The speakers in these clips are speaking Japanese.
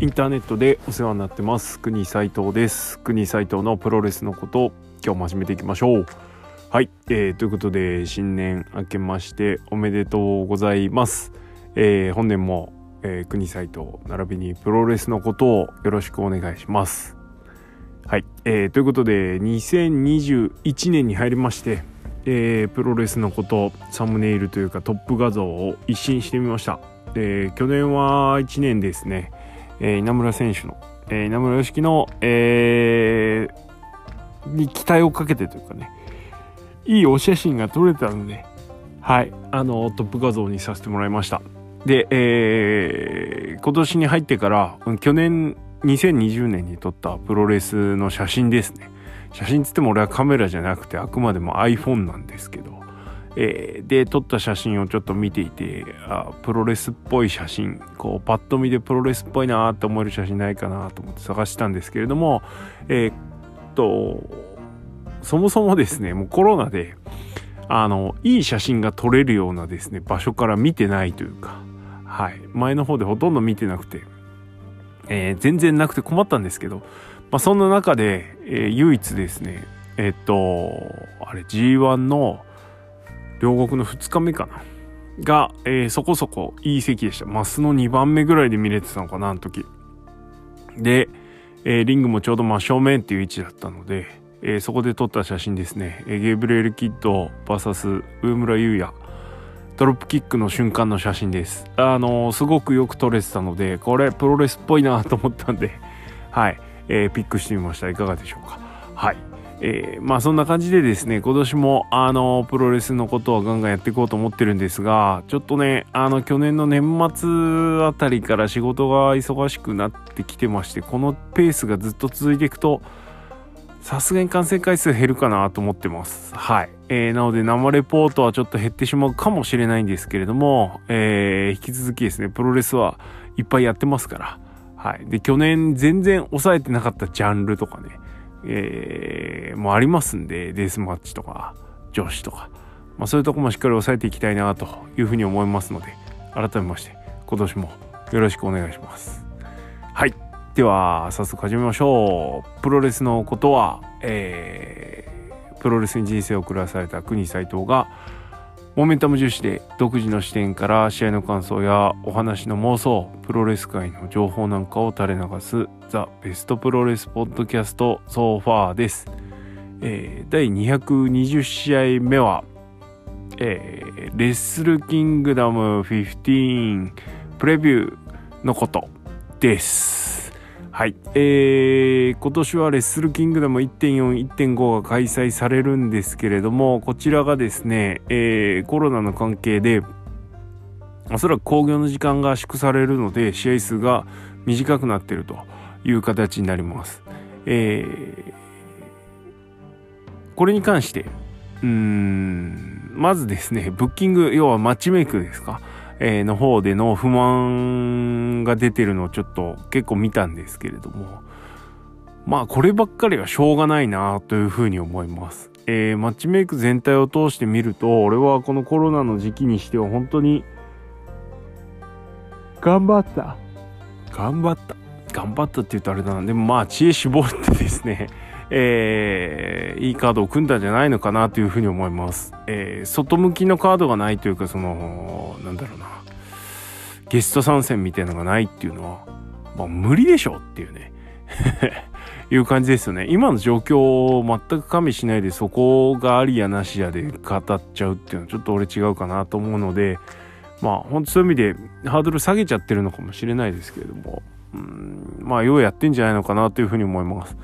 インターネットでお世話になってます。国斉藤です。国斉藤のプロレスのことを今日も始めていきましょう。はい、えー、ということで新年明けましておめでとうございます、えー、本年も、えー、国斉藤並びにプロレスのことをよろしくお願いします。はい、えー、ということで2021年に入りましてえー、プロレスのことサムネイルというかトップ画像を一新してみました。で去年は1年ですね。えー、稲村選手の、えー、稲村良樹の、えー、に期待をかけてというかね、いいお写真が撮れたので、はい、あの、トップ画像にさせてもらいました。で、えー、今年に入ってから、去年、2020年に撮ったプロレスの写真ですね。写真つっても俺はカメラじゃなくてあくまでも iPhone なんですけど、えー、で撮った写真をちょっと見ていてあプロレスっぽい写真こうパッと見でプロレスっぽいなって思える写真ないかなと思って探したんですけれどもえー、っとそもそもですねもうコロナであのいい写真が撮れるようなですね場所から見てないというかはい前の方でほとんど見てなくて、えー、全然なくて困ったんですけど、まあ、そんな中で、え、唯一ですねえっとあれ G1 の両国の2日目かな。が、えー、そこそこいい席でした。マスの2番目ぐらいで見れてたのかな、あの時。で、えー、リングもちょうど真正面っていう位置だったので、えー、そこで撮った写真ですね。えゲーブリエル・キッド VS 上村優也。ドロップキックの瞬間の写真です。あのすごくよく撮れてたので、これプロレスっぽいなと思ったんで、はい、えピックしてみました。いかがでしょうか。はい。えー、まあそんな感じでですね今年もあのプロレスのことはガンガンやっていこうと思ってるんですがちょっとねあの去年の年末あたりから仕事が忙しくなってきてましてこのペースがずっと続いていくとさすがに感染回数減るかなと思ってます。はい、えー、なので生レポートはちょっと減ってしまうかもしれないんですけれども、えー、引き続きですねプロレスはいっぱいやってますから。はい。で去年全然抑えてなかったジャンルとかねえー、もありますんで、デスマッチとか、女子とか、まあ、そういうとこもしっかり抑えていきたいなというふうに思いますので、改めまして、今年もよろしくお願いします。はい。では、早速始めましょう。プロレスのことは、えー、プロレスに人生を送らされた国斎藤が、モメンタム重視で独自の視点から試合の感想やお話の妄想、プロレス界の情報なんかを垂れ流すザ・ベストプロレスポッドキャストソファーです。えー、第220試合目は、えー、レッスルキングダム15プレビューのことです。はい。えー、今年はレッスルキングダム1.4、1.5が開催されるんですけれども、こちらがですね、えー、コロナの関係で、おそらく興行の時間が圧縮されるので、試合数が短くなっているという形になります。えー、これに関して、うーん、まずですね、ブッキング、要はマッチメイクですか？えー、の方での不満が出てるのをちょっと結構見たんですけれども、まあこればっかりはしょうがないなというふうに思います。えー、マッチメイク全体を通して見ると、俺はこのコロナの時期にしては本当に頑張った。頑張った。頑張ったって言うとあれだな。でもまあ知恵絞ってですね、えー、いいカードを組んだんじゃないのかなというふうに思います。えー、外向きのカードがないというか、その、なんだろうな、ゲスト参戦みたいなのがないっていうのは、まあ無理でしょっていうね、いう感じですよね。今の状況を全く加味しないでそこがありやなしやで語っちゃうっていうのはちょっと俺違うかなと思うので、まあ本当そういう意味でハードル下げちゃってるのかもしれないですけれども、うんまあようやってんじゃないのかなというふうに思います。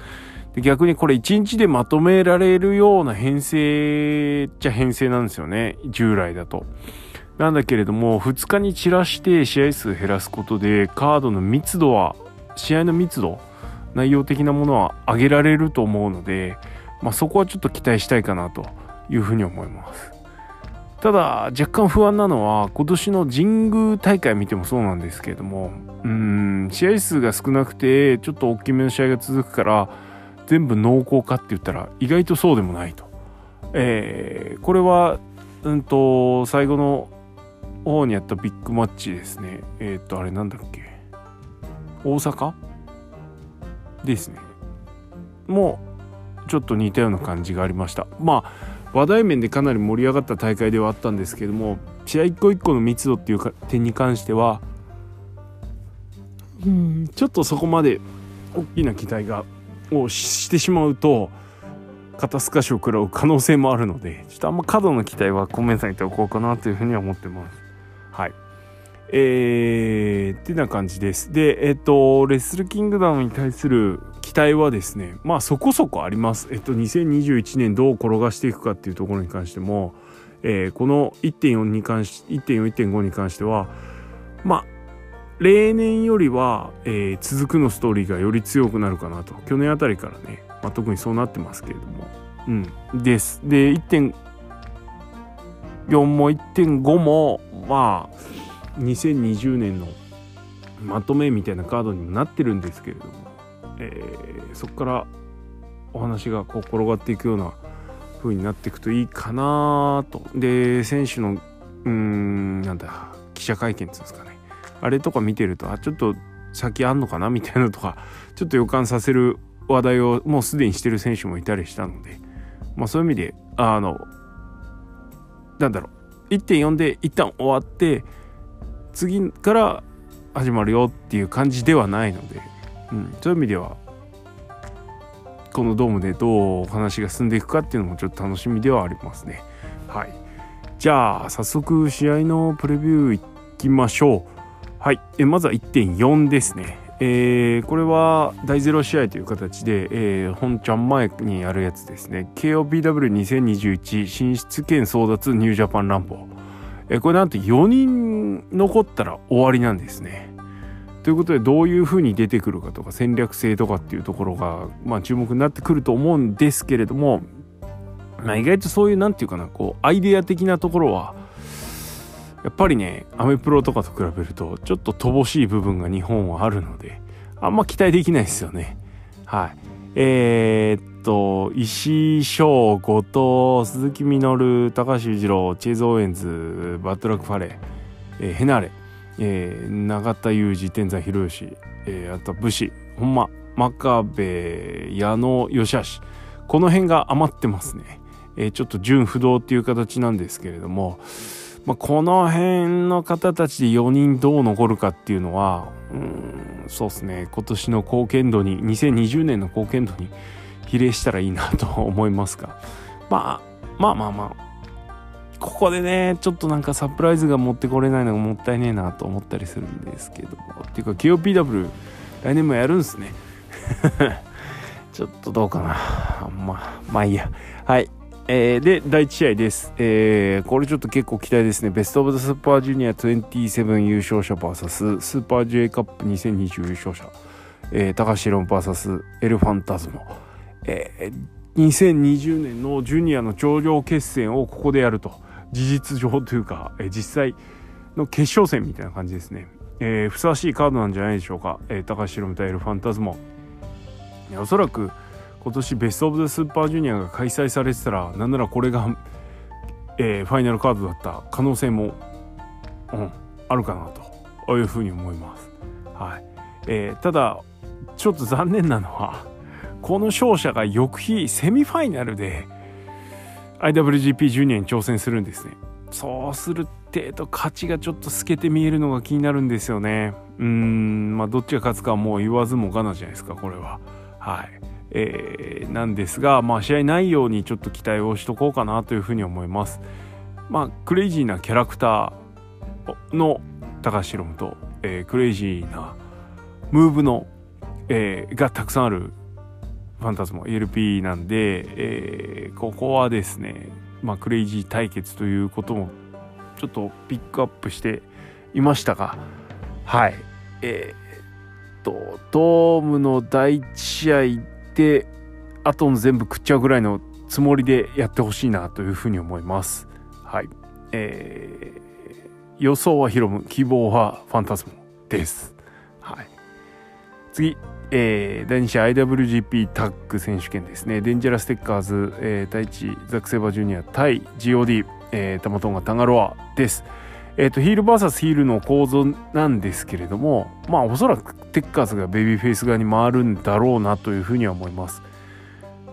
で逆にこれ1日でまとめられるような編成っちゃ編成なんですよね。従来だと。なんだけれども、2日に散らして試合数減らすことで、カードの密度は、試合の密度、内容的なものは上げられると思うので、まあ、そこはちょっと期待したいかなというふうに思います。ただ、若干不安なのは、今年の神宮大会見てもそうなんですけれども、うん、試合数が少なくて、ちょっと大きめの試合が続くから、全部濃厚かって言ったら意外とそうでもないと。えー、これは、うんと、最後の方にやったビッグマッチですね。えっ、ー、と、あれなんだっけ？大阪？ですねもうちょっと似たような感じがありましたまあ話題面でかなり盛り上がった大会ではあったんですけども試合一個一個の密度っていう点に関してはうんちょっとそこまで大きな期待がをしてしまうと肩透かしを食らう可能性もあるのでちょっとあんま過度の期待はコメントにておこうかなというふうには思ってます。はいえー、ってな感じです。で、えっ、と、レッスルキングダムに対する期待はですね、まあそこそこあります。えっと、2021年どう転がしていくかっていうところに関しても、えー、この1.4に関し、1.4、1.5に関しては、まあ、例年よりは、えー、続くのストーリーがより強くなるかなと。去年あたりからね、まあ、特にそうなってますけれども。うん。です。で、1.4も1.5も、まあ、2020年のまとめみたいなカードにもなってるんですけれども、えー、そこからお話がこう転がっていくような風になっていくといいかなと。で、選手の、うーん、なんだ、記者会見っていうんですかね。あれとか見てると、あ、ちょっと先あんのかな？みたいなのとか、ちょっと予感させる話題をもうすでにしてる選手もいたりしたので、まあそういう意味で、あの、なんだろう、1.4で一旦終わって、次から始まるよっていう感じではないので、うん、そういう意味ではこのドームでどうお話が進んでいくかっていうのもちょっと楽しみではありますね。はい。じゃあ早速試合のプレビューいきましょう。はい。えまずは1.4ですね。えー、これは第0試合という形で、えー、本ちゃん前にやるやつですね。KOPW2021 進出権争奪ニュージャパンランボー。えー、これなんと4人残ったら終わりなんですね。ということでどういうふうに出てくるかとか戦略性とかっていうところが、まあ、注目になってくると思うんですけれども、まあ、意外とそういう何て言うかなこうアイデア的なところはやっぱりねアメプロとかと比べるとちょっと乏しい部分が日本はあるのであんま期待できないですよね。はい。えー、っと、石井、SHO、後藤、鈴木みのる、高橋裕次郎、チェーズ・オーエンズ、バッドラック・ファレー、えー、ヘナレ、えー、永田裕二天山博義、えー、あと武士本間真壁矢野義橋この辺が余ってますね、えー、ちょっと純不動っていう形なんですけれども、まあ、この辺の方たちで4人どう残るかっていうのはうんそうですね今年の貢献度に2020年の貢献度に比例したらいいなと思いますが、まあ、まあまあまあここでね、ちょっとなんかサプライズが持ってこれないのがもったいねえなと思ったりするんですけども。っていうか KOPW 来年もやるんですね。ちょっとどうかな。まあ、まあいいや。はい。えー、で、第1試合です。えー、これちょっと結構期待ですね。ベストオブザスーパージュニア27優勝者 VS スーパー J カップ2020優勝者、えー、高橋ロン VS エルファンタズモ。えー、2020年のジュニアの頂上決戦をここでやると。事実上というか、え実際の決勝戦みたいな感じですね。えー、ふさわしいカードなんじゃないでしょうか。えー、高橋宏対エルファンタズモ。おそらく今年ベストオブザスーパージュニアが開催されてたら、なんならこれが、えー、ファイナルカードだった可能性も、うん、あるかなというふうに思います。はい。えー、ただ、ちょっと残念なのは、この勝者が翌日セミファイナルで IWGP ジュニアに挑戦するんですねそうする程度価値がちょっと透けて見えるのが気になるんですよねうんまあどっちが勝つかはもう言わずもがなじゃないですかこれははいえー、なんですがまあ試合内容にちょっと期待をしとこうかなというふうに思いますまあクレイジーなキャラクターの高橋ロムと、えー、クレイジーなムーブの、えー、がたくさんあるファンタズモ ELP なんで、えー、ここはですね、まあ、クレイジー対決ということもちょっとピックアップしていましたが、はい。えー、っと、ドームの第1試合で、あとの全部食っちゃうぐらいのつもりでやってほしいなというふうに思います。はい。えー、予想はヒロム、希望はファンタズモです。はい。次、えー、第2試合 IWGP タッグ選手権ですね。デンジャラステッカーズ、えー、第1ザック・セバージュニア対 GOD、えー、タマトンガタンガロアです。えっ、ー、とヒール VS ヒールの構造なんですけれどもまあおそらくテッカーズがベビーフェイス側に回るんだろうなというふうには思います。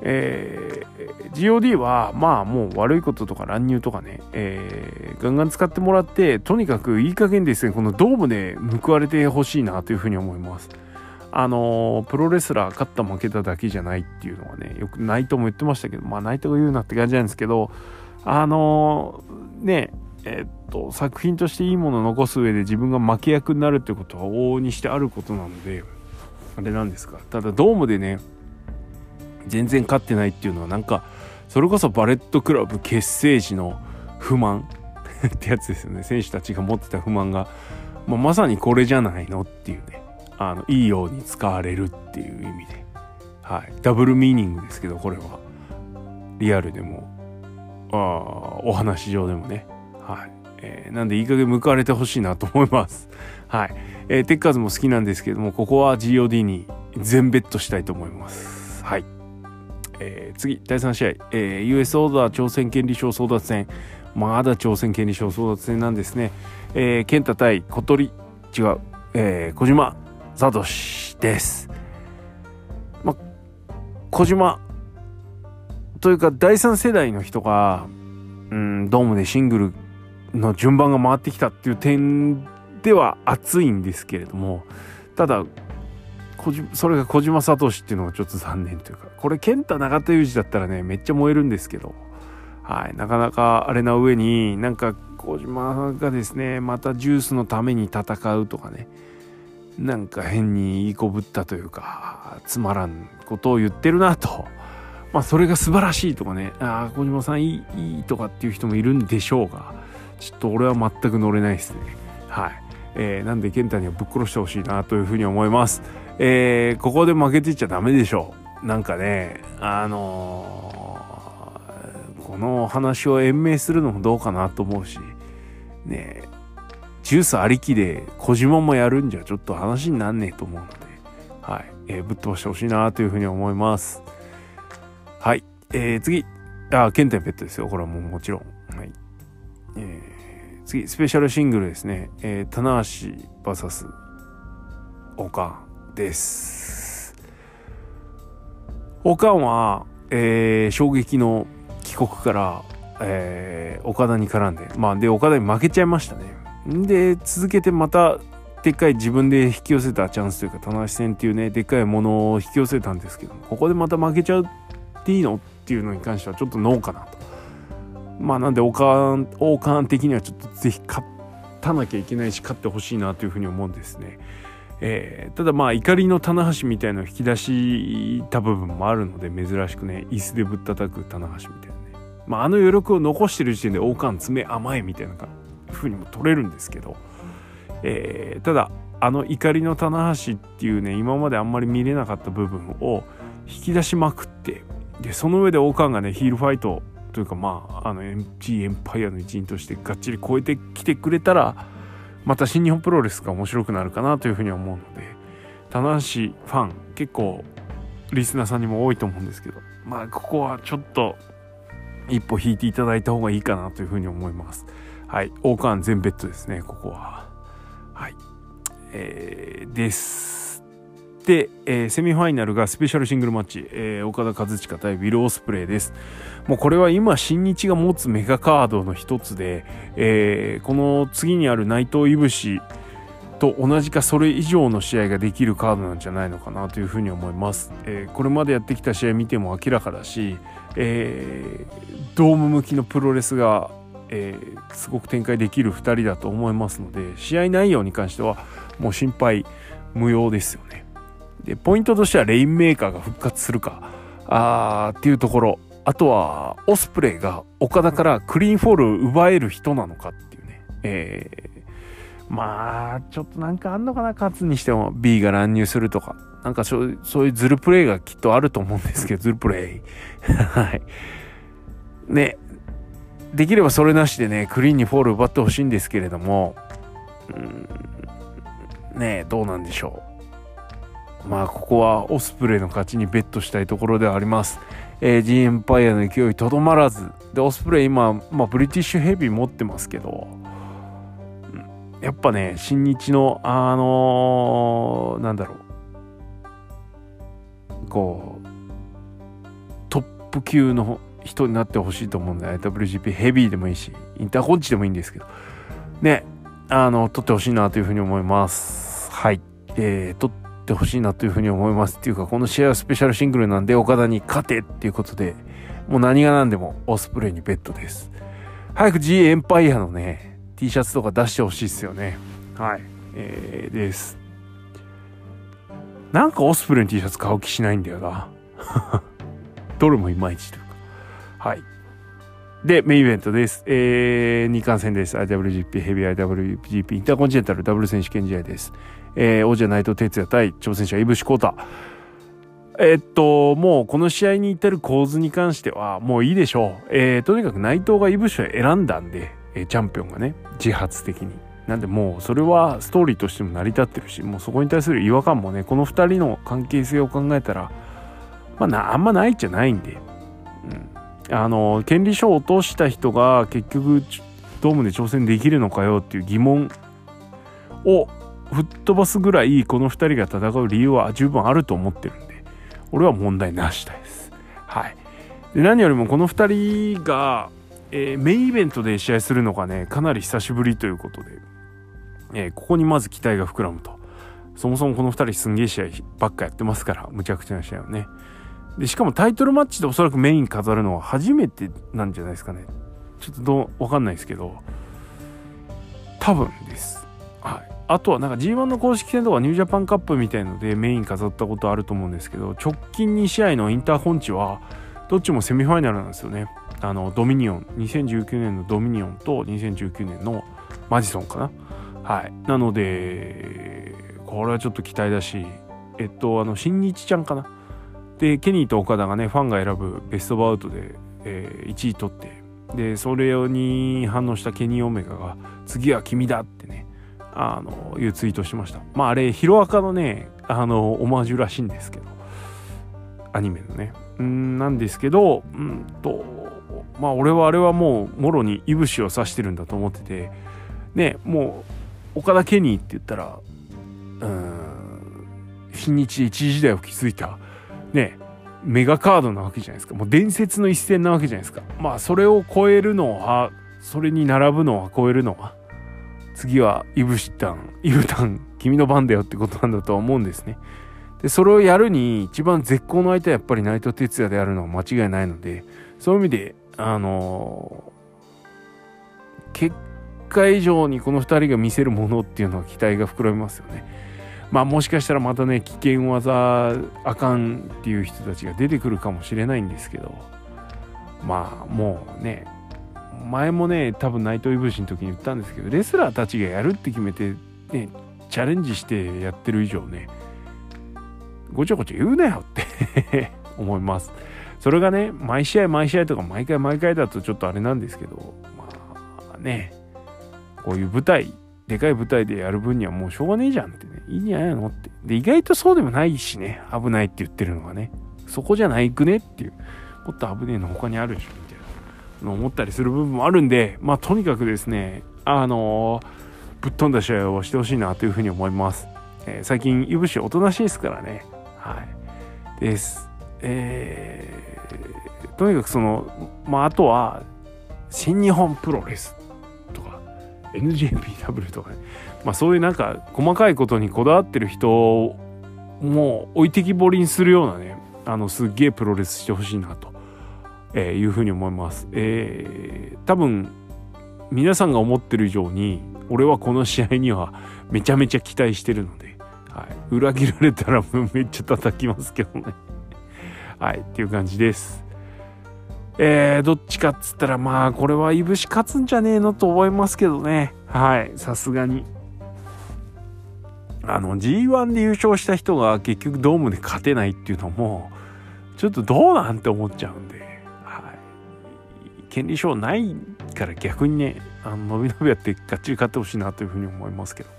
えー、GOD はまあもう悪いこととか乱入とかね、えー、ガンガン使ってもらってとにかくいい加減ですねこのドームで報われてほしいなというふうに思います。あのプロレスラー勝った負けただけじゃないっていうのはねよくナイトも言ってましたけどまあナイトが言うなって感じなんですけどあのねえっと作品としていいものを残す上で自分が負け役になるってことは往々にしてあることなのであれなんですか。ただドームでね全然勝ってないっていうのはなんかそれこそバレットクラブ結成時の不満 ってやつですよね。選手たちが持ってた不満が、まあ、まさにこれじゃないのっていうね。あのいいように使われるっていう意味で、はい、ダブルミーニングですけどこれは。リアルでも。あお話上でもね。はい、えー、なんでいい加減報われてほしいなと思います。はい、えー、テッカーズも好きなんですけどもここは GOD に全ベットしたいと思います。はい。えー、次第3試合、えー、US オーダー挑戦権利賞争奪戦。まだ挑戦権利賞争奪戦なんですね、えー、健太対小鳥。違う、えー、小島聡です。ま、小島というか第3世代の人が、うん、ドームでシングルの順番が回ってきたっていう点では熱いんですけれどもただそれが小島聡っていうのがちょっと残念というかこれ健太永田裕二だったらねめっちゃ燃えるんですけど、はい、なかなかあれな上になんか小島がですねまたジュースのために戦うとかねなんか変にいいこぶったというかつまらんことを言ってるなと。まあそれが素晴らしいとかね、ああ、小島さんいい、いいとかっていう人もいるんでしょうが、ちょっと俺は全く乗れないですね。はい。えー、なんで健太にはぶっ殺してほしいなというふうに思います。えー、ここで負けていっちゃダメでしょう。なんかね、あのー、この話を延命するのもどうかなと思うし、ねジュースありきで小島もやるんじゃちょっと話になんねえと思うので、はい、えー、ぶっ飛ばしてほしいなというふうに思います。はい、えー、次、あ、ケンテンペットですよ。これはもうもちろん。えー、次、スペシャルシングルですね。えー、棚橋 VS オカンです。オカンは、えー、衝撃の帰国から、えー、岡田に絡んで、まあ、で、岡田に負けちゃいましたね。で続けてまたでっかい自分で引き寄せたチャンスというか棚橋戦っていうねでっかいものを引き寄せたんですけどもここでまた負けちゃっていいの？っていうのに関してはちょっとノーかなとまあなんで王冠王冠的にはちょっとぜひ勝たなきゃいけないし勝ってほしいなというふうに思うんですね。えー、ただまあ怒りの棚橋みたいなの引き出した部分もあるので珍しくね椅子でぶったたく棚橋みたいなねまああの余力を残してる時点で王冠爪甘いみたいなふうにも取れるんですけど、えー、ただあの怒りの棚橋っていうね今まであんまり見れなかった部分を引き出しまくってでその上で王冠がねヒールファイトというかまああの MG エンパイアの一員としてがっちり超えてきてくれたらまた新日本プロレスが面白くなるかなというふうに思うので棚橋ファン結構リスナーさんにも多いと思うんですけどまあここはちょっと一歩引いていただいた方がいいかなというふうに思います。はい。王冠全ベッドですね、ここは。はい。えー、です。で、えー、セミファイナルがスペシャルシングルマッチ、えー、岡田和親対ウィル・オスプレイです。もうこれは今、新日が持つメガカードの一つで、えー、この次にある内藤いぶしと同じかそれ以上の試合ができるカードなんじゃないのかなというふうに思います。え、これまでやってきた試合見ても明らかだし、え、ドーム向きのプロレスがえー、すごく展開できる2人だと思いますので試合内容に関してはもう心配無用ですよね。でポイントとしてはレインメーカーが復活するか。あっていうところ。あとはオスプレイが岡田からクリーンフォールを奪える人なのかっていうね、えー、まあちょっとなんかあんのかな。勝つにしても。B が乱入するとか。なんかそういうズルプレイがきっとあると思うんですけど ズルプレイ。はい。ね。できればそれなしでね、クリーンにフォール奪ってほしいんですけれども、うん、ねどうなんでしょう。まあ、ここはオスプレイの勝ちにベットしたいところではあります。えー、G エンパイアの勢いとどまらず、で、オスプレイ今、まあ、ブリティッシュヘビー持ってますけど、やっぱね、新日の、あのー、なんだろう、こう、トップ級の人になってほしいと思うんだよ。WGP ヘビーでもいいし、インターコンチでもいいんですけど、ね、あの、取ってほしいなというふうに思います。はい。えー、取ってほしいなというふうに思います。っていうか、この試合はスペシャルシングルなんで、岡田に勝てっていうことで、もう何が何でもオスプレイにベッドです。早く G エンパイアのね、T シャツとか出してほしいっすよね。はい。えー、です。なんかオスプレイの T シャツ買う気しないんだよな。どれもいまいちというか。はい。で、メインイベントです。えー、日韓戦です。IWGP ヘビー IWGP インターコンチネンタルダブル選手権試合です。えー、王者内藤哲也対挑戦者イブシコータ。えー、っと、もうこの試合に至る構図に関してはもういいでしょう。えー、とにかく内藤がイブシを選んだんで、えー、チャンピオンがね、自発的に。なんでもうそれはストーリーとしても成り立ってるし、もうそこに対する違和感もね、この2人の関係性を考えたら、まあ、あんまないじゃないんで、うん。あの権利書を落とした人が結局ドームで挑戦できるのかよっていう疑問を吹っ飛ばすぐらいこの2人が戦う理由は十分あると思ってるんで俺は問題なしです。はい、で何よりもこの2人が、えー、メインイベントで試合するのがねかなり久しぶりということで、えー、ここにまず期待が膨らむと。そもそもこの2人すんげえ試合ばっかやってますからむちゃくちゃな試合をね。でしかもタイトルマッチでおそらくメイン飾るのは初めてなんじゃないですかね。ちょっとどうわかんないですけど多分です。はい。あとはなんか G1 の公式戦とかニュージャパンカップみたいのでメイン飾ったことあると思うんですけど直近2試合のインターホンチはどっちもセミファイナルなんですよね。あのドミニオン。2019年のドミニオンと2019年のマジソンかな。はい。なのでこれはちょっと期待だしえっとあの新日ちゃんかな。でケニーと岡田がねファンが選ぶベストバウトで、えー、1位取ってでそれに反応したケニー・オメガが「次は君だ!」ってねあのいうツイートしました。まああれヒロアカのねあのオマージュらしいんですけど。アニメのね。うんなんですけどうんとまあ俺はあれはもうもろにいぶしを指してるんだと思ってて。ねもう岡田ケニーって言ったらうん新日で一時代を築いた。ねメガカードなわけじゃないですか。もう伝説の一戦なわけじゃないですか。まあそれを超えるのはそれに並ぶのは超えるのは。次はイブシタンイブタン君の番だよってことなんだとは思うんですね。でそれをやるに一番絶好の相手はやっぱり内藤哲也であるのは間違いないのでそういう意味であのー、結果以上にこの2人が見せるものっていうのは期待が膨らみますよね。まあもしかしたらまたね危険技あかんっていう人たちが出てくるかもしれないんですけどまあもうね前もね多分内藤いぶしの時に言ったんですけどレスラーたちがやるって決めてねチャレンジしてやってる以上ねごちゃごちゃ言うなよって 思いますそれがね毎試合毎試合とか毎回毎回だとちょっとあれなんですけどまあねこういう舞台でかい舞台でやる分にはもうしょうがねえじゃんってね。いいんじゃないのって。で、意外とそうでもないしね。危ないって言ってるのがね。そこじゃないくねっていう。もっと危ねえの他にあるでしょ思ったりする部分もあるんで、まあとにかくですね、あのー、ぶっ飛んだ試合をしてほしいなというふうに思います。えー、最近、いぶしおとなしいですからね。はい。です。えー、とにかくその、まああとは、新日本プロレスとか NJPW とかね、まあ、そういうなんか細かいことにこだわってる人も置いてきぼりにするようなねあのすっげえプロレスしてほしいなと、えー、いうふうに思います。えー、多分皆さんが思ってる以上に俺はこの試合にはめちゃめちゃ期待してるので、はい、裏切られたらめっちゃ叩きますけどね。はいっていう感じです。えー、どっちかっつったらまあこれはいぶし勝つんじゃねえのと思いますけどねはいさすがにあの G1 で優勝した人が結局ドームで勝てないっていうのもちょっとどうなんて思っちゃうんで、権利書ないから逆にねあの伸び伸びやってがっちり勝ってほしいなというふうに思いますけど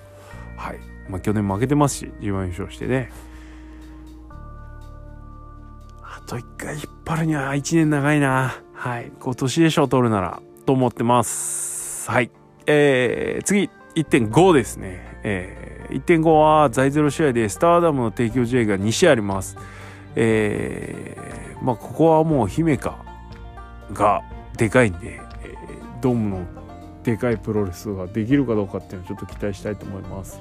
はいまあ去年負けてますし G1 優勝してねあと1回引っ張るには1年長いな。はい。今年でしょ、取るなら。と思ってます。はい。えー、次。1.5ですね。えー、1.5は在ゼロ試合でスターダムの提供試合が2試合あります。えー、まあここはもう姫香がでかいんで、えー、ドームのでかいプロレスができるかどうかっていうのをちょっと期待したいと思います。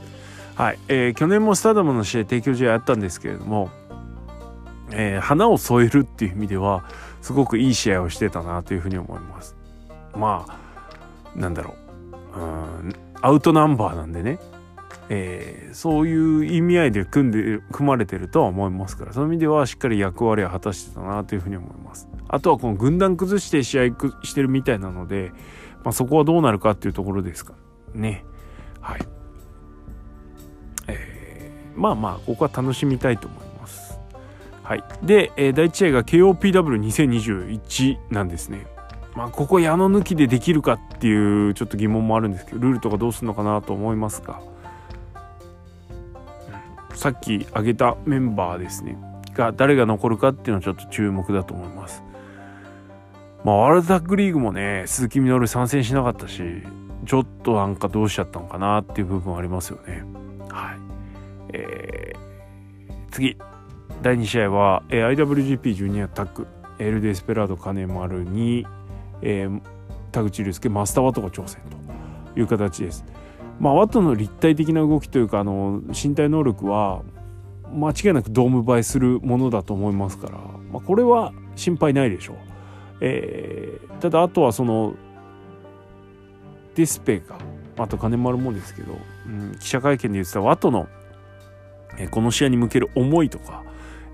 はい、えー、去年もスターダムの試合提供試合あったんですけれども、えー、花を添えるっていう意味ではすごくいい試合をしてたなというふうに思います。まあなんだろううんアウトナンバーなんでね、えー、そういう意味合いで組んで組まれてるとは思いますからその意味ではしっかり役割を果たしてたなというふうに思います。あとはこの軍団崩して試合してるみたいなので、まあ、そこはどうなるかっていうところですかね。はい。えー、まあまあここは楽しみたいと思います。はい、で、えー、第1試合が KOPW2021 なんですね。まあ、ここ矢野抜きでできるかっていうちょっと疑問もあるんですけどルールとかどうするのかなと思いますが、さっき挙げたメンバーですねが誰が残るかっていうのはちょっと注目だと思います。まあ、ワールドタッグリーグもね鈴木みのる参戦しなかったしちょっとなんかどうしちゃったのかなっていう部分ありますよね。はいえー、次第2試合は、えー、IWGP ジュニアタッグエル・デスペラード金丸に、えー、田口竜介マスターワトが挑戦という形です。まあ、ワトの立体的な動きというかあの身体能力は間違いなくドーム映えするものだと思いますから、まあ、これは心配ないでしょう。えー、ただあとはそのディスペがあと金丸もですけど、うん、記者会見で言ってたワトの、えー、この試合に向ける思いとか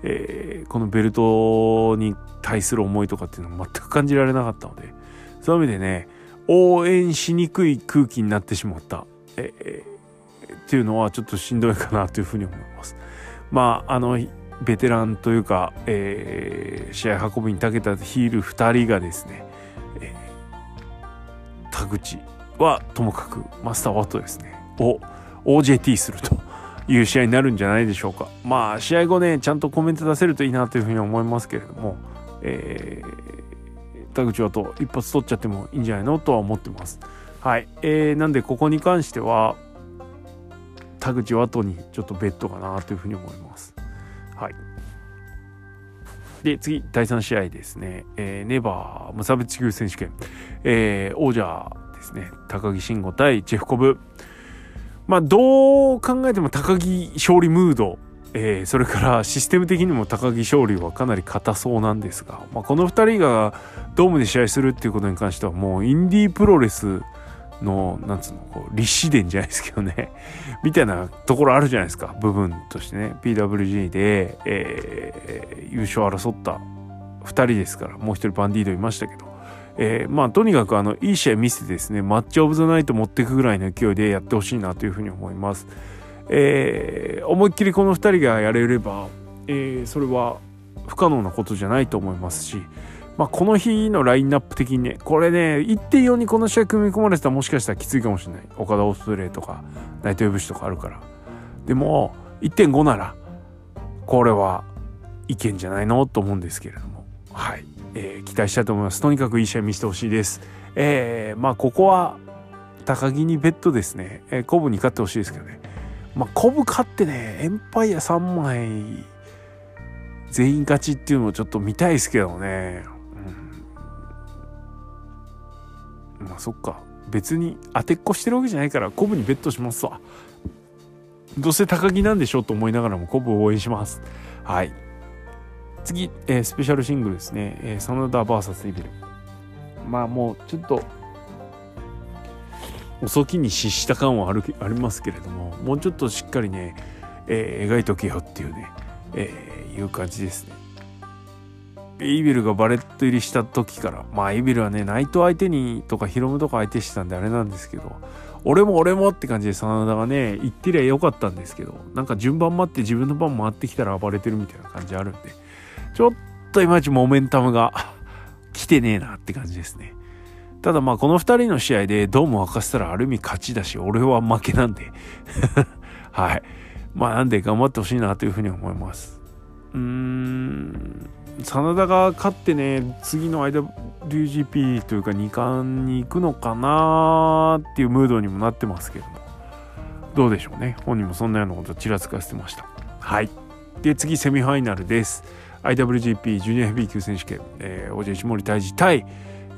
えー、このベルトに対する思いとかっていうのは全く感じられなかったのでそういう意味でね応援しにくい空気になってしまった、えー、っていうのはちょっとしんどいかなというふうに思います。まああのベテランというか、えー、試合運びに長けたヒール2人がですね、えー、田口はともかくマスターワットですねを OJT すると。いう試合になるんじゃないでしょうか。まあ試合後ねちゃんとコメント出せるといいなというふうに思いますけれども、えー、田口はと一発取っちゃってもいいんじゃないのとは思ってます。はい、えー、なんでここに関しては田口は後にちょっとベッドかなというふうに思います。はい。で次第3試合ですね、えー、ネバー無差別級選手権、えー、王者ですね。高木慎吾対ジェフコブ。まあ、どう考えても高木勝利ムード、えー、それからシステム的にも高木勝利はかなり硬そうなんですが、まあ、この2人がドームで試合するっていうことに関してはもうインディープロレスのなんつうのこう立志伝じゃないですけどね。みたいなところあるじゃないですか。部分としてね。PWG で、えー、優勝争った2人ですから。もう1人バンディードいましたけど。えー、まあとにかくあのいい試合見せてですねマッチ・オブ・ザ・ナイト持っていくぐらいの勢いでやってほしいなというふうに思います。えー、思いっきりこの2人がやれれば、えー、それは不可能なことじゃないと思いますし、まあ、この日のラインナップ的にねこれね1.4にこの試合組み込まれてたらもしかしたらきついかもしれない。岡田オーストレイとかナイトウェブシとかあるから。でも1.5ならこれはいけんじゃないの？と思うんですけれども。はい。えー、期待したいと思います。とにかくいい試合見せてほしいです。えー、まあここは高木にベッドですね、えー、コブに勝ってほしいですけどね。まあコブ勝ってねエンパイア3枚全員勝ちっていうのをちょっと見たいですけどね、まあそっか。別に当てっこしてるわけじゃないからコブにベットしますわ。どうせ高木なんでしょうと思いながらもコブを応援します。はい。次、えー、スペシャルシングルですね、えー、真田 VS イビル。まあもうちょっと遅きに失した感はあるありますけれどももうちょっとしっかりね、えー、描いとけよっていうね、えー、いう感じですね。イビルがバレット入りした時からまあイビルはねナイト相手にとかヒロムとか相手してたんであれなんですけど俺も俺もって感じで真田がね言ってりゃよかったんですけどなんか順番待って自分の番回ってきたら暴れてるみたいな感じあるんでちょっといまいちモメンタムが 来てねえなって感じですね。ただまあこの2人の試合でドーム沸かせたらある意味勝ちだし、俺は負けなんで はい。まあなんで頑張ってほしいなというふうに思います。うーん、真田が勝ってね、次の IWGP というか2冠に行くのかなっていうムードにもなってますけども。どうでしょうね。本人もそんなようなことちらつかせてました。はい。で次セミファイナルです。IWGP ジュニアヘビー級選手権、えー、王者石森泰治対、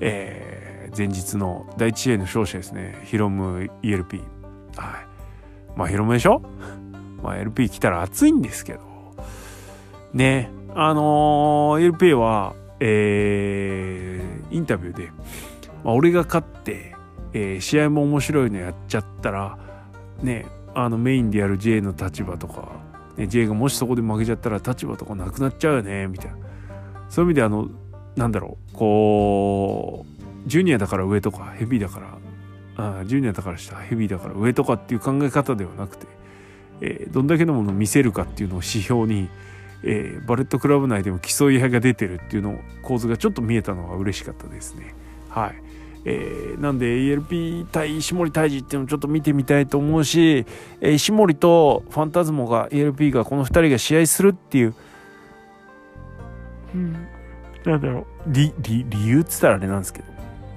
えー、前日の第1試合の勝者ですねヒロム ELP はい。まあヒロムでしょ？まあ LP 来たら熱いんですけど。ね。あのー、LP はえー、インタビューで、まあ、俺が勝って、えー、試合も面白いのやっちゃったらねあのメインでやる J の立場とか、ね、J がもしそこで負けちゃったら立場とかなくなっちゃうよねみたいな。そういう意味であのなんだろうこうジュニアだから上とかヘビーだからあジュニアだから下ヘビーだから上とかっていう考え方ではなくて、えー、どんだけのものを見せるかっていうのを指標にえー、バレットクラブ内でも競い合いが出てるっていうの構図がちょっと見えたのは嬉しかったですね。はい。えー、なんで ELP 対石森泰治っていうのをちょっと見てみたいと思うし、えー、石森とファンタズモが ELP がこの2人が試合するっていう、うん、なんだろう。理理理由っつったらあれなんですけど、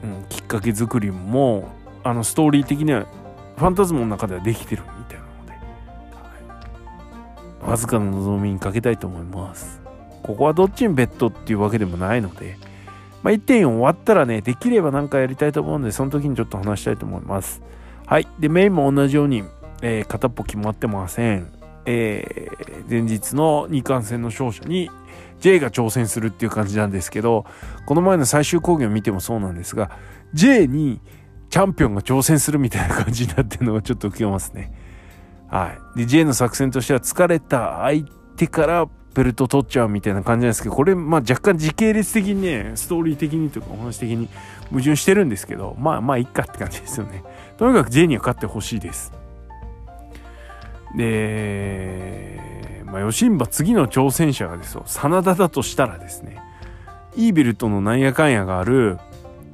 うん、きっかけ作りもあのストーリー的にはファンタズモの中ではできてるみたいなわずかな望みにかけたいと思います。ここはどっちにベッドっていうわけでもないので、まあ、1.4終わったらね、できれば何かやりたいと思うので、その時にちょっと話したいと思います。はい。で、メインも同じように、えー、片っぽ決まってません。えー、前日の2冠戦の勝者に J が挑戦するっていう感じなんですけど、この前の最終講義を見てもそうなんですが、J にチャンピオンが挑戦するみたいな感じになってるのがちょっと受けますね。はい。で、J の作戦としては疲れた相手からベルト取っちゃうみたいな感じなんですけど、これ、まあ若干時系列的にね、ストーリー的にというかお話的に矛盾してるんですけど、まあまあいっかって感じですよね。とにかく J には勝ってほしいです。で、まあ、吉ン次の挑戦者がですよ、真田だとしたらですね、イーベルトのなんやかんやがある、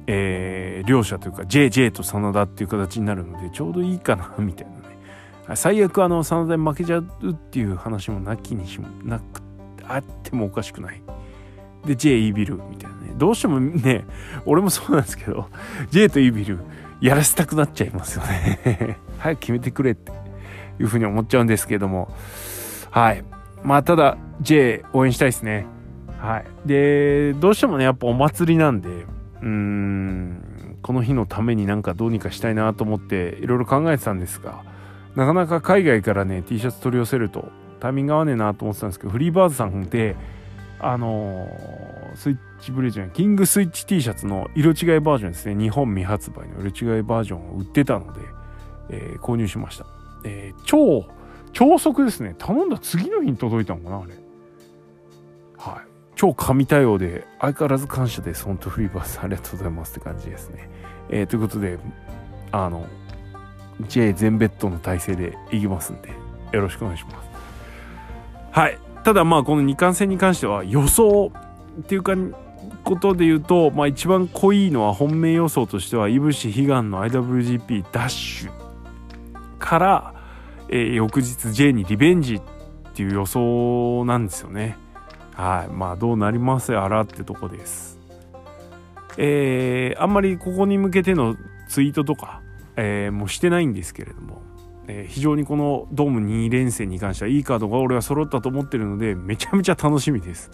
えー、両者というか JJ と真田っていう形になるのでちょうどいいかなみたいな最悪あの真田に負けちゃうっていう話もなきにしもなくあってもおかしくない。で J イービルみたいなね。どうしてもね俺もそうなんですけど J とイービルやらせたくなっちゃいますよね。早く決めてくれっていうふうに思っちゃうんですけども。はい。まあただ J 応援したいですね。はい。でどうしてもねやっぱお祭りなんでうーんこの日のためになんかどうにかしたいなと思っていろいろ考えてたんですがなかなか海外からね T シャツ取り寄せるとタイミング合わねえなと思ってたんですけどフリーバーズさんであのー、スイッチブレージャーキングスイッチ T シャツの色違いバージョンですね。日本未発売の色違いバージョンを売ってたので、えー、購入しました、えー、超超速ですね。頼んだ次の日に届いたのかなあれ。はい。超神対応で相変わらず感謝です。本当フリーバーズありがとうございますって感じですね、えー、ということであの J 全ベッドの体制でい。きますんでよろしくお願いしますはいただまあこの2冠戦に関しては予想っていうかことで言うと、まあ、一番濃いのは本命予想としてはいぶし悲願の IWGP ダッシュから、えー、翌日 J にリベンジっていう予想なんですよねはいまあどうなりますやらってとこですえー、あんまりここに向けてのツイートとかえー、もうしてないんですけれども、えー、非常にこのドーム2連戦に関してはいいカードが俺は揃ったと思ってるのでめちゃめちゃ楽しみです。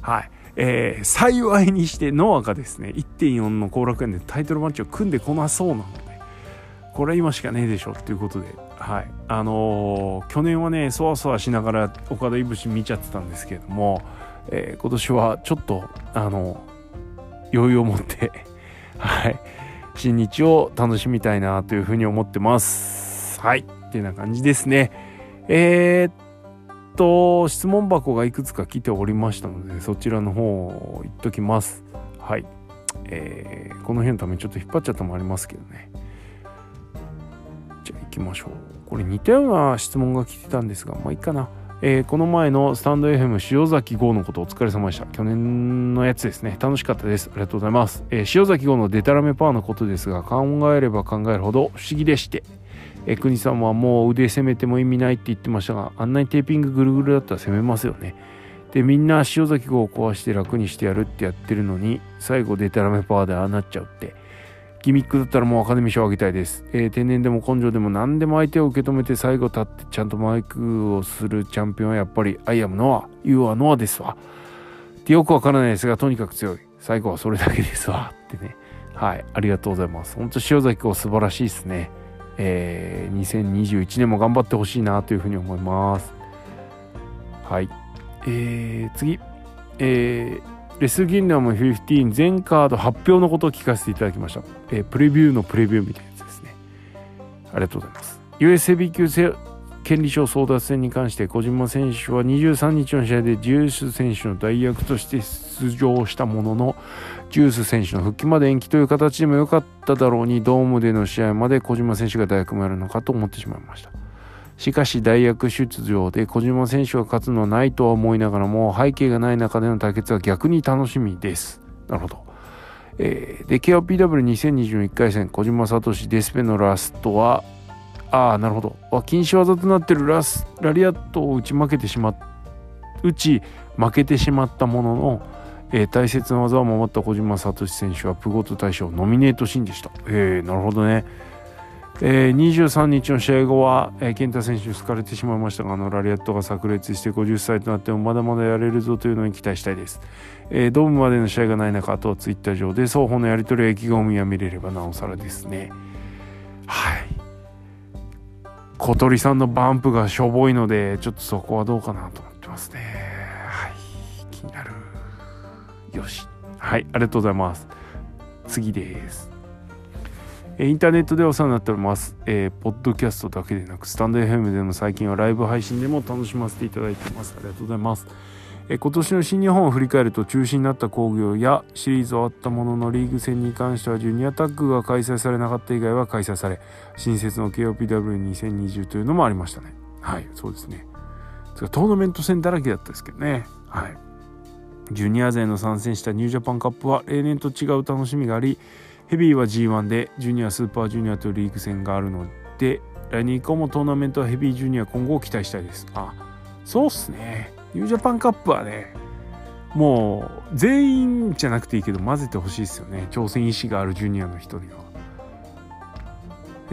はい。えー、幸いにしてノアがですね1.4の後楽園でタイトルマッチを組んでこなそうなのでこれは今しかねえでしょっていうことではいあのー、去年はねそわそわしながら岡田いぶし見ちゃってたんですけれども、えー、今年はちょっとあの余裕を持って はい新日を楽しみたいなというふうに思ってます。はい。ってな感じですね。えー、っと、質問箱がいくつか来ておりましたので、そちらの方を言っときます。はい。えー、この辺のためにちょっと引っ張っちゃったもありますけどね。じゃあ行きましょう。これ似たような質問が来てたんですが、まあいいかな。えー、この前のスタンド FM 塩崎号のことお疲れ様でした。去年のやつですね。楽しかったです。ありがとうございます。えー、塩崎号のデタラメパワーのことですが、考えれば考えるほど不思議でして、えー、国さんはもう腕攻めても意味ないって言ってましたが、あんなにテーピングぐるぐるだったら攻めますよね。で、みんな塩崎号を壊して楽にしてやるってやってるのに、最後デタラメパワーでああなっちゃうって、ギミックだったらもうアカデミー賞あげたいです、えー、天然でも根性でも何でも相手を受け止めて最後立ってちゃんとマイクをするチャンピオンはやっぱりアイアムノア。You are ノアですわ。ってよくわからないですがとにかく強い。最後はそれだけですわ。ってね。はい。ありがとうございます。本当塩崎君素晴らしいですね。えー、2021年も頑張ってほしいなというふうに思います。はい。えー、次。えーレスギンダム15全カード発表のことを聞かせていただきました。えー、プレビューのプレビューみたいなやつですね。ありがとうございます。US ヘビー級権利書争奪戦に関して小島選手は23日の試合でジュース選手の代役として出場したもののジュース選手の復帰まで延期という形でも良かっただろうにドームでの試合まで小島選手が代役もやるのかと思ってしまいました。しかし代役出場で小島選手が勝つのはないとは思いながらも背景がない中での対決は逆に楽しみです。なるほど。えー、で KOPW2021 回戦小島聡デスペのラストはああなるほど禁止技となってるラスラリアットを打ち負けてしま打ち負けてしまったものの、えー、大切な技を守った小島聡選手はプゴト大賞ノミネートシーンでした。えー、なるほどね。えー、23日の試合後は、えー、健太選手に好かれてしまいましたがあのラリアットが炸裂して50歳となってもまだまだやれるぞというのに期待したいです、えー、ドームまでの試合がない中あとはツイッター上で双方のやり取りや意気込みが見れればなおさらですね。はい。小鳥さんのバンプがしょぼいのでちょっとそこはどうかなと思ってますね。はい。気になる。よし。はい。ありがとうございます。次です。インターネットでお世話になっております。えー、ポッドキャストだけでなく、スタンド FM でも最近はライブ配信でも楽しませていただいてます。ありがとうございます。えー、今年の新日本を振り返ると中止になった興行やシリーズ終わったもののリーグ戦に関してはジュニアタッグが開催されなかった以外は開催され、新設の KOPW2020 というのもありましたね。はい、そうですね。トーナメント戦だらけだったですけどね。はい。ジュニア勢の参戦したニュージャパンカップは例年と違う楽しみがあり、ヘビーは G1 でジュニアスーパージュニアとリーグ戦があるので来年以降もトーナメントはヘビージュニア今後を期待したいです。あそうっすね。ニュージャパンカップはねもう全員じゃなくていいけど混ぜてほしいですよね。挑戦意思があるジュニアの人には。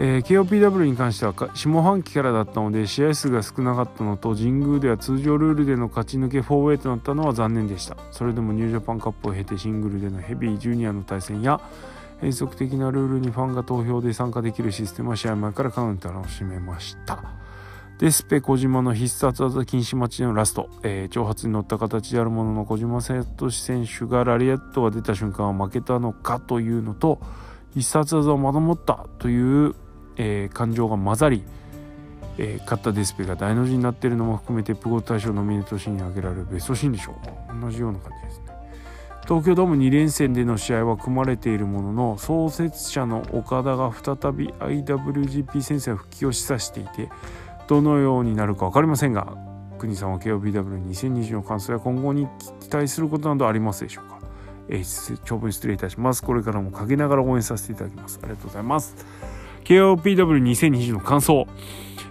えー、KOPW に関しては下半期からだったので試合数が少なかったのと神宮では通常ルールでの勝ち抜け 4way となったのは残念でした。それでもニュージャパンカップを経てシングルでのヘビージュニアの対戦や変則的なルールにファンが投票で参加できるシステムは試合前からカウンターを締めました。デスペ小島の必殺技禁止待ちのラスト、えー、挑発に乗った形であるものの小島聡選手がラリアットが出た瞬間は負けたのかというのと必殺技をまともったという、えー、感情が混ざり、えー、勝ったデスペが大の字になっているのも含めてプゴ大賞ノミネートシーンに挙げられるベストシーンでしょう。同じような感じです東京ドーム2連戦での試合は組まれているものの創設者の岡田が再び IWGP 戦線復帰を示唆していてどのようになるか分かりませんが国さんは KOBW2020 の感想や今後に期待することなどありますでしょうか、えー、長文失礼いたします。これからも陰ながら応援させていただきます。ありがとうございます。KOPW2020 の感想。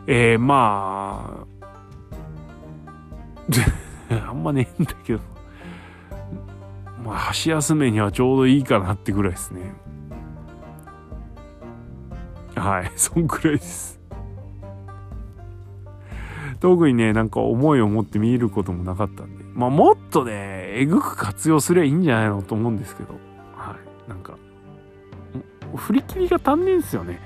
えー、まあ あんまねえんだけど。まあ、箸休めにはちょうどいいかなってぐらいですね。はい、そんくらいです。特にね、なんか思いを持って見ることもなかったんで、まあもっとね、えぐく活用すりゃいいんじゃないのと思うんですけど、はい、なんか、振り切りが足んねえんですよね。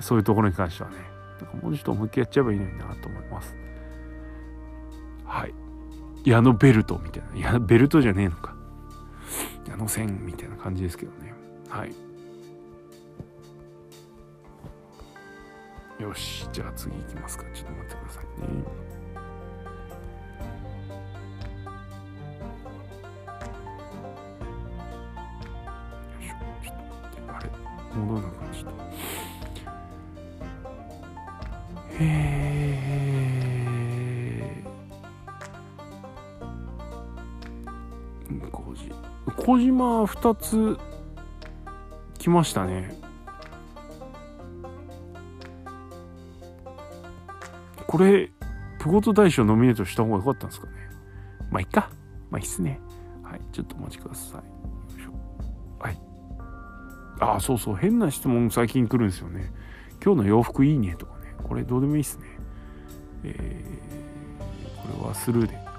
そういうところに関してはね。だかもうちょっと思いっきりやっちゃえばいいのになと思います。はい。矢のベルトみたいな。いや、ベルトじゃねえのか。矢野線みたいな感じですけどね。はい。よし。じゃあ次行きますか。ちょっと待ってくださいね。あれ？戻らなくなっちゃった。へえ小島2つ来ましたね。これプゴト大賞ノミネートした方が良かったんですかね。まあいっか。まあいいっすね。はいちょっとお待ちください。よいはい。ああそうそう。変な質問最近来るんですよね。今日の洋服いいねとかね。これどうでもいいっすね。えー、これはスルーで。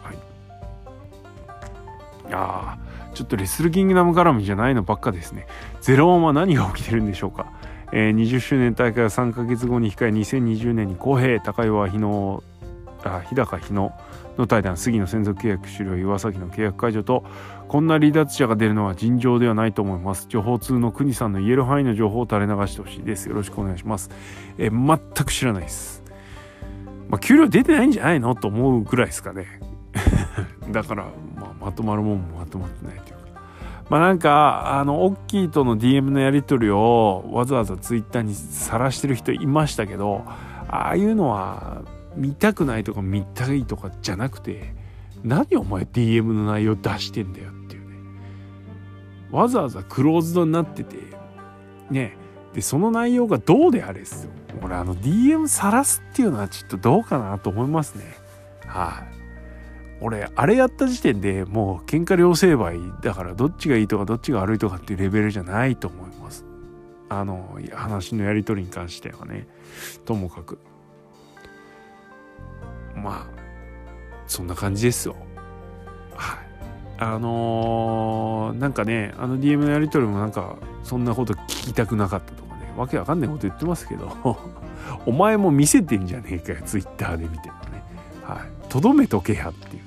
ああちょっとレスルキングダム絡みじゃないのばっかですね。ゼロワンは何が起きてるんでしょうか。えー、20周年大会は3ヶ月後に控え2020年に公平高岩日野あ日高日野の対談杉の専属契約終了岩崎の契約解除とこんな離脱者が出るのは尋常ではないと思います。情報通の国さんの言える範囲の情報を垂れ流してほしいです。よろしくお願いします、えー、全く知らないです。まあ給料出てないんじゃないの？と思うぐらいですかね。だから、まあ、まとまるもんもまとまってないというかまあなんか、あの、オッキーとの DM のやり取りをわざわざツイッターにさらしてる人いましたけど、ああいうのは見たくないとか見たいとかじゃなくて、何お前 DM の内容出してんだよっていうね。わざわざクローズドになってて、ね、で、その内容がどうであれですよ。俺あの DM さらすっていうのはちょっとどうかなと思いますね。はい、俺あれやった時点でもう喧嘩両成敗だからどっちがいいとかどっちが悪いとかっていうレベルじゃないと思います。あの話のやり取りに関してはね。ともかく。まあそんな感じですよ。はい。あのー、なんかねあの DM のやり取りもなんかそんなこと聞きたくなかったとかね。わけわかんないこと言ってますけど。お前も見せてんじゃねえかよツイッターで見てるのね。はい。とどめとけやっていう。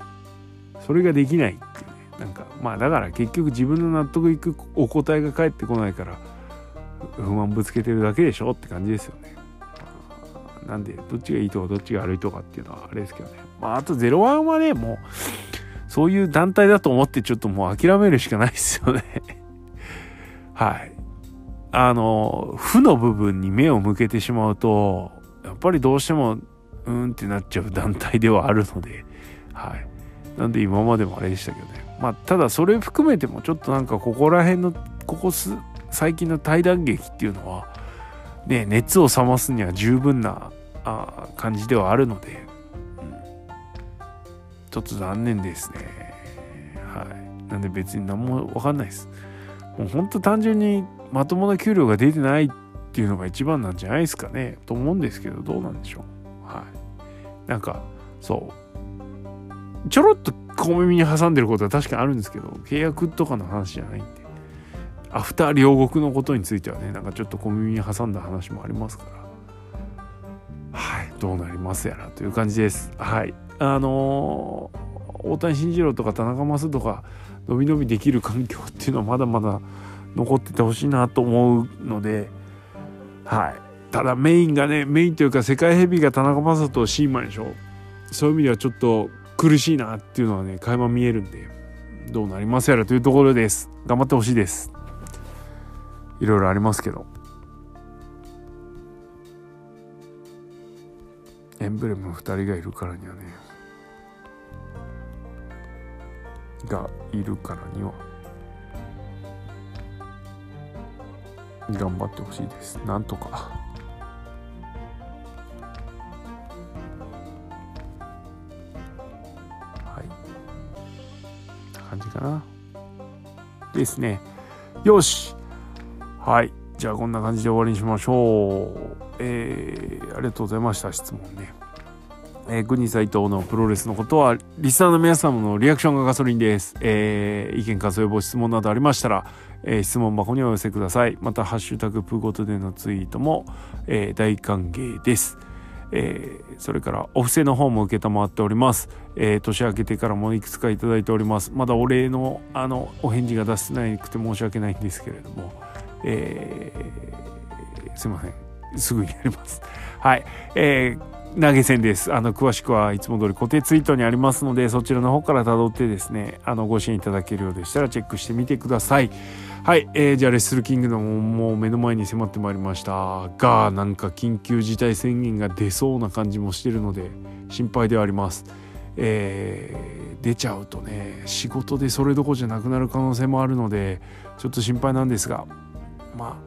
それができないっていうねなんかまあだから結局自分の納得いくお答えが返ってこないから不満ぶつけてるだけでしょって感じですよね。なんでどっちがいいとかどっちが悪いとかっていうのはあれですけどね。まああと01はねもうそういう団体だと思ってちょっともう諦めるしかないですよね はい。あの負の部分に目を向けてしまうとやっぱりどうしてもうんってなっちゃう団体ではあるのではい。なんで今までもあれでしたけどね。まあただそれ含めてもちょっとなんかここら辺のここ最近の対談劇っていうのはね熱を冷ますには十分なあ感じではあるので、うん、ちょっと残念ですね。はい。なんで別に何も分かんないです。もうほんと単純にまともな給料が出てないっていうのが一番なんじゃないですかね。と思うんですけどどうなんでしょう。はい。なんかそう。ちょろっと小耳に挟んでることは確かにあるんですけど契約とかの話じゃないんで。アフター両国のことについてはねなんかちょっと小耳に挟んだ話もありますから。はいどうなりますやらという感じです。はい。あのー、大谷慎次郎とか田中将とか伸び伸びできる環境っていうのはまだまだ残っててほしいなと思うのではい。ただメインがねメインというか世界ヘビーが田中将とシーマンでしょそういう意味ではちょっと苦しいなっていうのはね垣間見えるんでどうなりますやらというところです。頑張ってほしいです。いろいろありますけど。エンブレム2人がいるからにはねがいるからには頑張ってほしいです。なんとか。感じかな。ですね。よし。はい。じゃあこんな感じで終わりにしましょう。えー、ありがとうございました。質問ね。えー、国斎藤のプロレスのことは、リスナーの皆様のリアクションがガソリンです。えー、意見、感想、予防、質問などありましたら、えー、質問箱にお寄せください。また、ハッシュタグプーゴトでのツイートも、えー、大歓迎です。えー、それからお布施の方も承っております、えー、年明けてからもいくつか頂いております。まだお礼のあのお返事が出せなくて申し訳ないんですけれども、えー、すいません。すぐにやります。はい、えー投げ銭です。あの、詳しくはいつも通り固定ツイートにありますので、そちらの方から辿ってですね、あの、ご支援いただけるようでしたらチェックしてみてください。はい、えー、じゃあレッスルキングダムもう目の前に迫ってまいりましたがなんか緊急事態宣言が出そうな感じもしてるので心配ではあります。えー、出ちゃうとね仕事でそれどころじゃなくなる可能性もあるのでちょっと心配なんですがま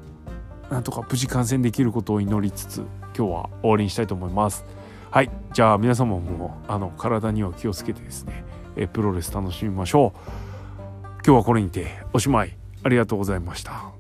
あなんとか無事感染できることを祈りつつ今日は終わりにしたいと思います。はいじゃあ皆様もあの体には気をつけてですね、えプロレス楽しみましょう。今日はこれにておしまい。ありがとうございました。